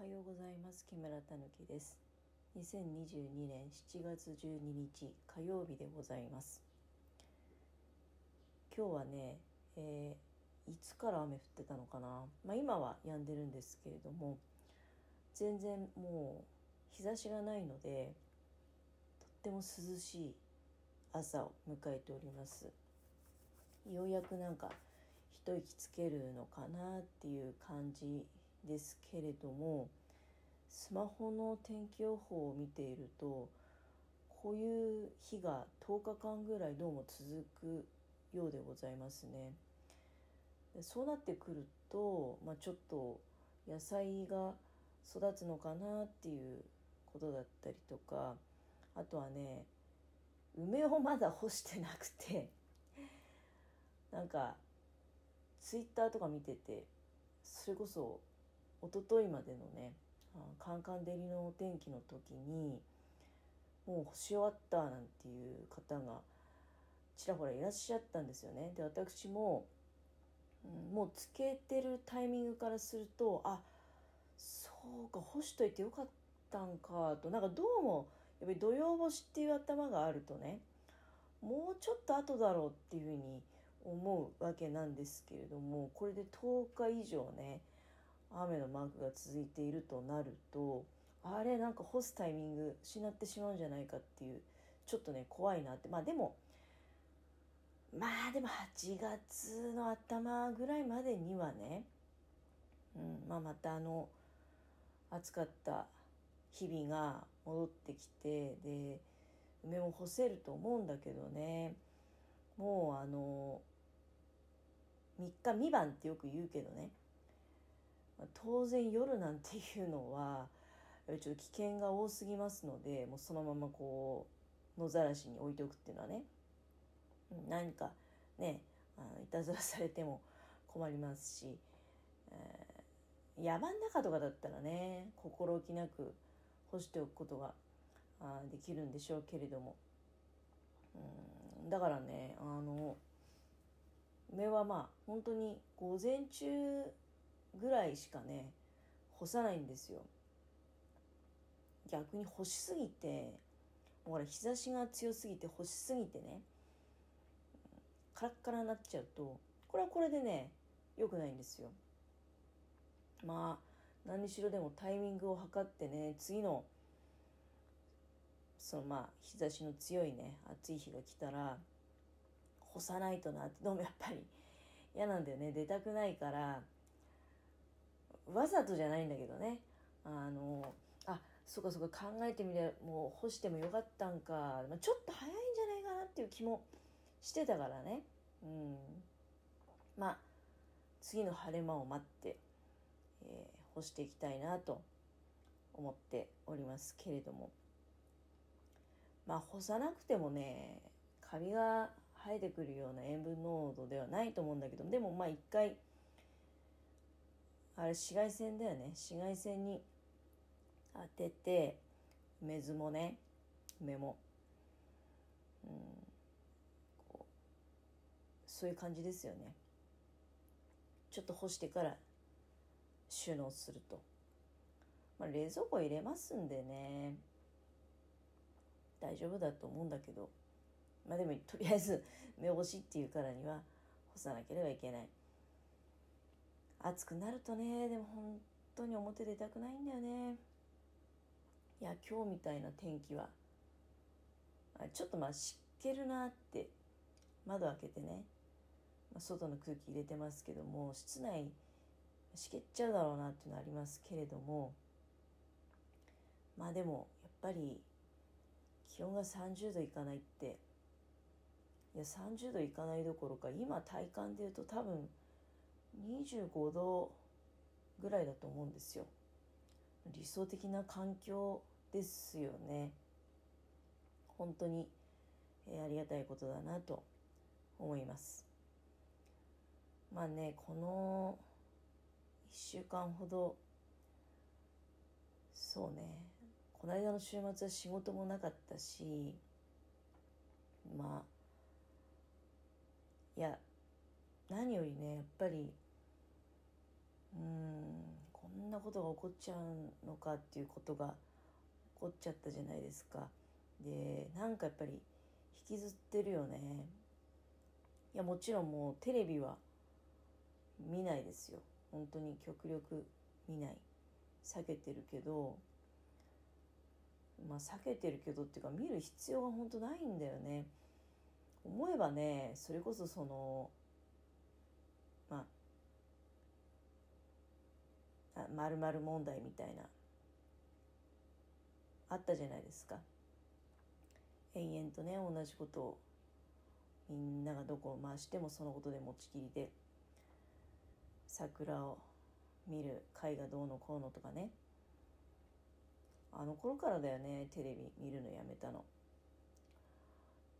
はようございます。木村たぬきです。2022年7月12日火曜日でございます。今日はね、えー、いつから雨降ってたのかな。まあ今は止んでるんですけれども全然もう日差しがないのでとっても涼しい朝を迎えております。ようやくなんか一息つけるのかなっていう感じですけれどもスマホの天気予報を見ているとこういう日が10日間ぐらいどうも続くようでございますね。そうなってくると、まあ、ちょっと野菜が育つのかなっていうことだったりとかあとはね梅をまだ干してなくてなんかツイッターとか見ててそれこそ一昨日までのねカンカン照りのお天気の時にもう干し終わったなんていう方がちらほらいらっしゃったんですよね。で私も、うん、もうつけてるタイミングからするとあそうか干しといてよかったんかとなんかどうもやっぱり土曜干しっていう頭があるとねもうちょっと後だろうっていうふうに思うわけなんですけれどもこれで10日以上ね雨のマークが続いているとなるとあれなんか干すタイミング失ってしまうんじゃないかっていうちょっとね怖いなって。まあでもまあでも8月の頭ぐらいまでにはね、うんまあ、またあの暑かった日々が戻ってきてで梅も干せると思うんだけどねもうあの3日3晩ってよく言うけどね当然夜なんていうのは ちょっと危険が多すぎますのでもうそのままこう野ざらしに置いておくっていうのはね何かねあのいたずらされても 困りますし、えー、山の中とかだったらね心置きなく干しておくことがあできるんでしょうけれども。うんだからねあの梅はまあ本当に午前中ぐらいしかね干さないんですよ。逆に干しすぎてほら日差しが強すぎて干しすぎてねカラッカラになっちゃうとこれはこれでね良くないんですよ。まあ何にしろでもタイミングを測ってね次のそのまあ日差しの強いね暑い日が来たら干さないとなってどうもやっぱり嫌なんだよね。出たくないからわざとじゃないんだけどね。あのあそうかそうか考えてみれもう干してもよかったんか、まあ、ちょっと早いんじゃないかなっていう気もしてたからね。うん。まあ次の晴れ間を待って、えー、干していきたいなと思っておりますけれども。まあ干さなくてもねカビが生えてくるような塩分濃度ではないと思うんだけどでもまあ一回あれ紫外線だよね。紫外線に当てて梅酢もね梅も、うん、こうそういう感じですよね。ちょっと干してから収納すると、まあ、冷蔵庫入れますんでね。大丈夫だと思うんだけど。まあでもとりあえず目干しっていうからには干さなければいけない。暑くなるとねでも本当に表出たくないんだよね。いや今日みたいな天気はちょっとまあ湿気るなって窓開けてね、外の空気入れてますけども室内湿気っちゃうだろうなっていうのはありますけれどもまあでもやっぱり気温が30度いかないっていや30度いかないどころか今体感でいうと多分25度ぐらいだと思うんですよ。理想的な環境ですよね。本当に、えー、ありがたいことだなと思います。まあねこの1週間ほどそうねこの間の週末は仕事もなかったしまあいや何よりねやっぱりうんこんなことが起こっちゃうのかっていうことが起こっちゃったじゃないですか。でなんかやっぱり引きずってるよね。いやもちろんもうテレビは見ないですよ。本当に極力見ない。避けてるけどまあ避けてるけどっていうか見る必要が本当ないんだよね。思えばねそれこそそのまあまる問題みたいな。あったじゃないですか。延々とね同じことをみんながどこを回してもそのことで持ちきりで桜を見る会がどうのこうのとかね。あの頃からだよねテレビ見るのやめたの。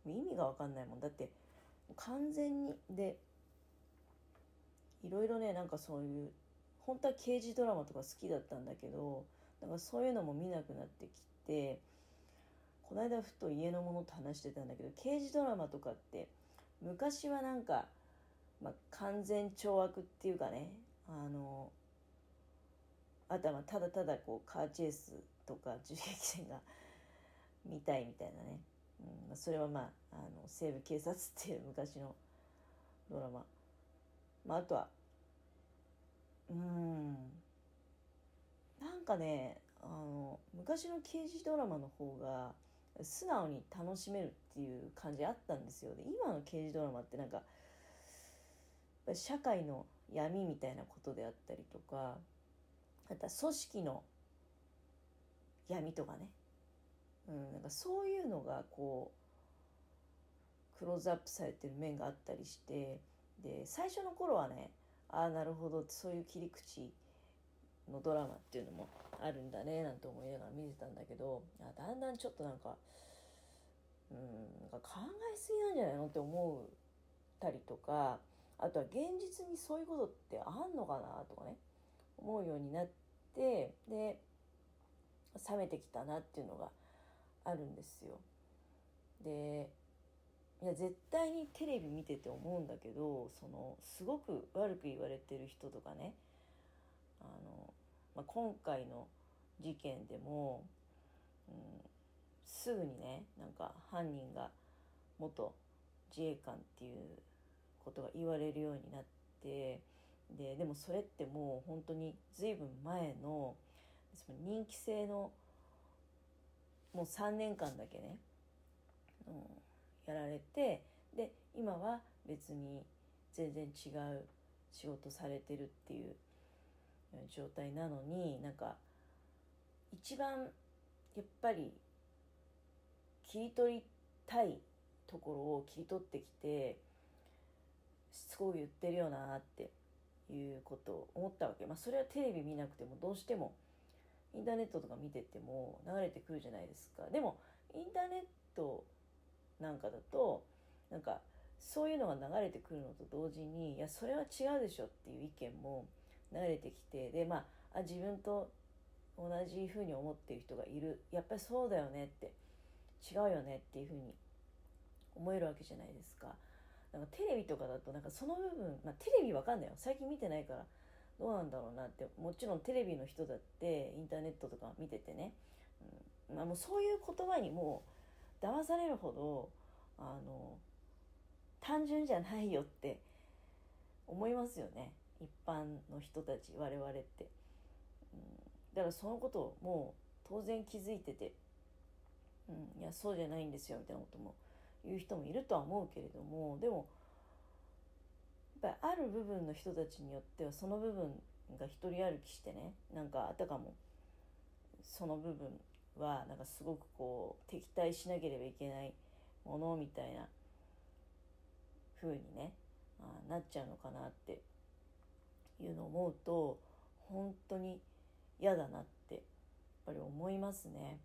意味が分かんないもん。だって完全にでいろいろねなんかそういう本当は刑事ドラマとか好きだったんだけどなんかそういうのも見なくなってきてこの間ふと家の者と話してたんだけど刑事ドラマとかって昔はなんか、まあ、完全懲悪っていうかねあのあとはただただこうカーチェイスとか銃撃戦が見たいみたいなね、うん、それはまああの西部警察っていう昔のドラマ、まあ、あとはうん。なんかねあの昔の刑事ドラマの方が素直に楽しめるっていう感じあったんですよ。で今の刑事ドラマってなんか社会の闇みたいなことであったりとかあとは組織の闇とかね、うん、なんかそういうのがこうクローズアップされてる面があったりしてで最初の頃はねああなるほどそういう切り口のドラマっていうのもあるんだねなんて思いながら見てたんだけどだんだんちょっとなんかうんなんか考えすぎなんじゃないの？って思ったりとかあとは現実にそういうことってあんのかなとかね思うようになってで冷めてきたなっていうのがあるんですよ。でいや絶対にテレビ見てて思うんだけどそのすごく悪く言われてる人とかねあの、まあ、今回の事件でも、うん、すぐにねなんか犯人が元自衛官っていうことが言われるようになってででもそれってもう本当に随分前のその人気制のもう3年間だけね、うん、やられてで今は別に全然違う仕事されてるっていう状態なのになんか一番やっぱり切り取りたいところを切り取ってきてしつこく言ってるよなっていうことを思ったわけ。まあそれはテレビ見なくてもどうしてもインターネットとか見てても流れてくるじゃないですか。でもインターネットなんかだとなんかそういうのが流れてくるのと同時にいやそれは違うでしょっていう意見も流れてきてでまあ自分と同じふうに思ってる人がいる。やっぱりそうだよねって違うよねっていうふうに思えるわけじゃないですか。なんかテレビとかだとなんかその部分、まあ、テレビわかんないよ。最近見てないからどうなんだろうなって。もちろんテレビの人だってインターネットとか見ててね、うん。まあ、もうそういう言葉にも騙されるほどあの単純じゃないよって思いますよね。一般の人たち我々って、うん、だからそのことをもう当然気づいてて、うん、いやそうじゃないんですよみたいなことも言う人もいるとは思うけれどもでもやっぱりある部分の人たちによってはその部分が一人歩きしてねなんかあたかもその部分はなんかすごくこう敵対しなければいけないものみたいな風にねあなっちゃうのかなっていうのを思うと本当に嫌だなってやっぱり思いますね。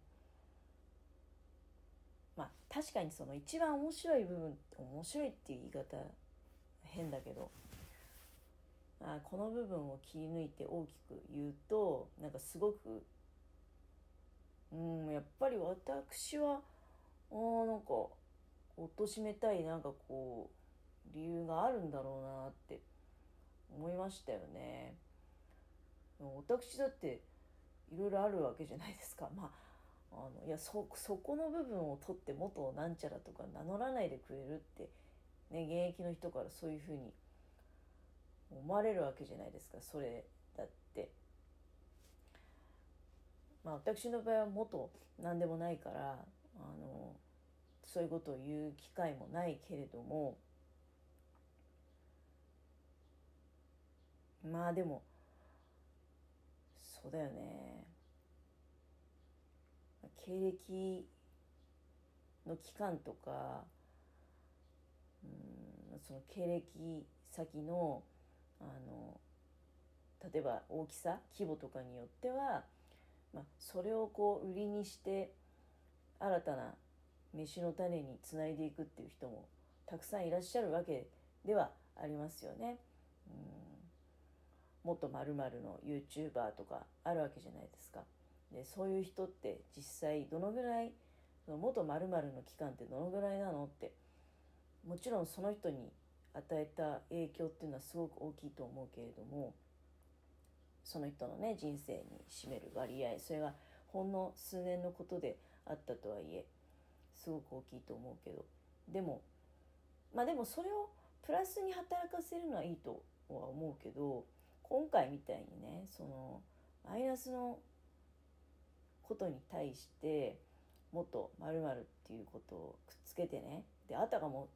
まあ確かにその一番面白い部分面白いっていう言い方変だけどあこの部分を切り抜いて大きく言うとなんかすごくうんやっぱり私はあなんか貶めたいなんかこう理由があるんだろうなって思いましたよね。私だっていろいろあるわけじゃないですか。まああのいやそそこの部分を取って元なんちゃらとか名乗らないでくれるってね現役の人からそういうふうに思われるわけじゃないですか。それだって。まあ私の場合は元何でもないからあのそういうことを言う機会もないけれどもまあでもそうだよね。経歴の期間とかうんその経歴先のあの例えば大きさ規模とかによっては、まあ、それをこう売りにして新たな飯の種につないでいくっていう人もたくさんいらっしゃるわけではありますよね。うん、もっとまるの YouTuber とかあるわけじゃないですか。でそういう人って実際どのぐらいその元まるの期間ってどのぐらいなのってもちろんその人に与えた影響っていうのはすごく大きいと思うけれどもその人のね人生に占める割合それがほんの数年のことであったとはいえすごく大きいと思うけど。でもまあでもそれをプラスに働かせるのはいいとは思うけど今回みたいにねそのマイナスのことに対してもっと〇〇っていうことをくっつけてねであたかも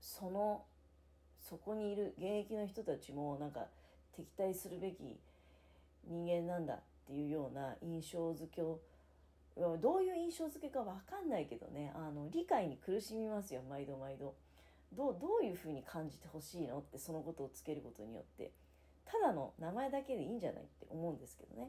そのそこにいる現役の人たちもなんか敵対するべき人間なんだっていうような印象づけをどういう印象づけか分かんないけどね。あの理解に苦しみますよ毎度毎度。どうどういうふうに感じてほしいのってそのことをつけることによって。ただの名前だけでいいんじゃないって思うんですけどね。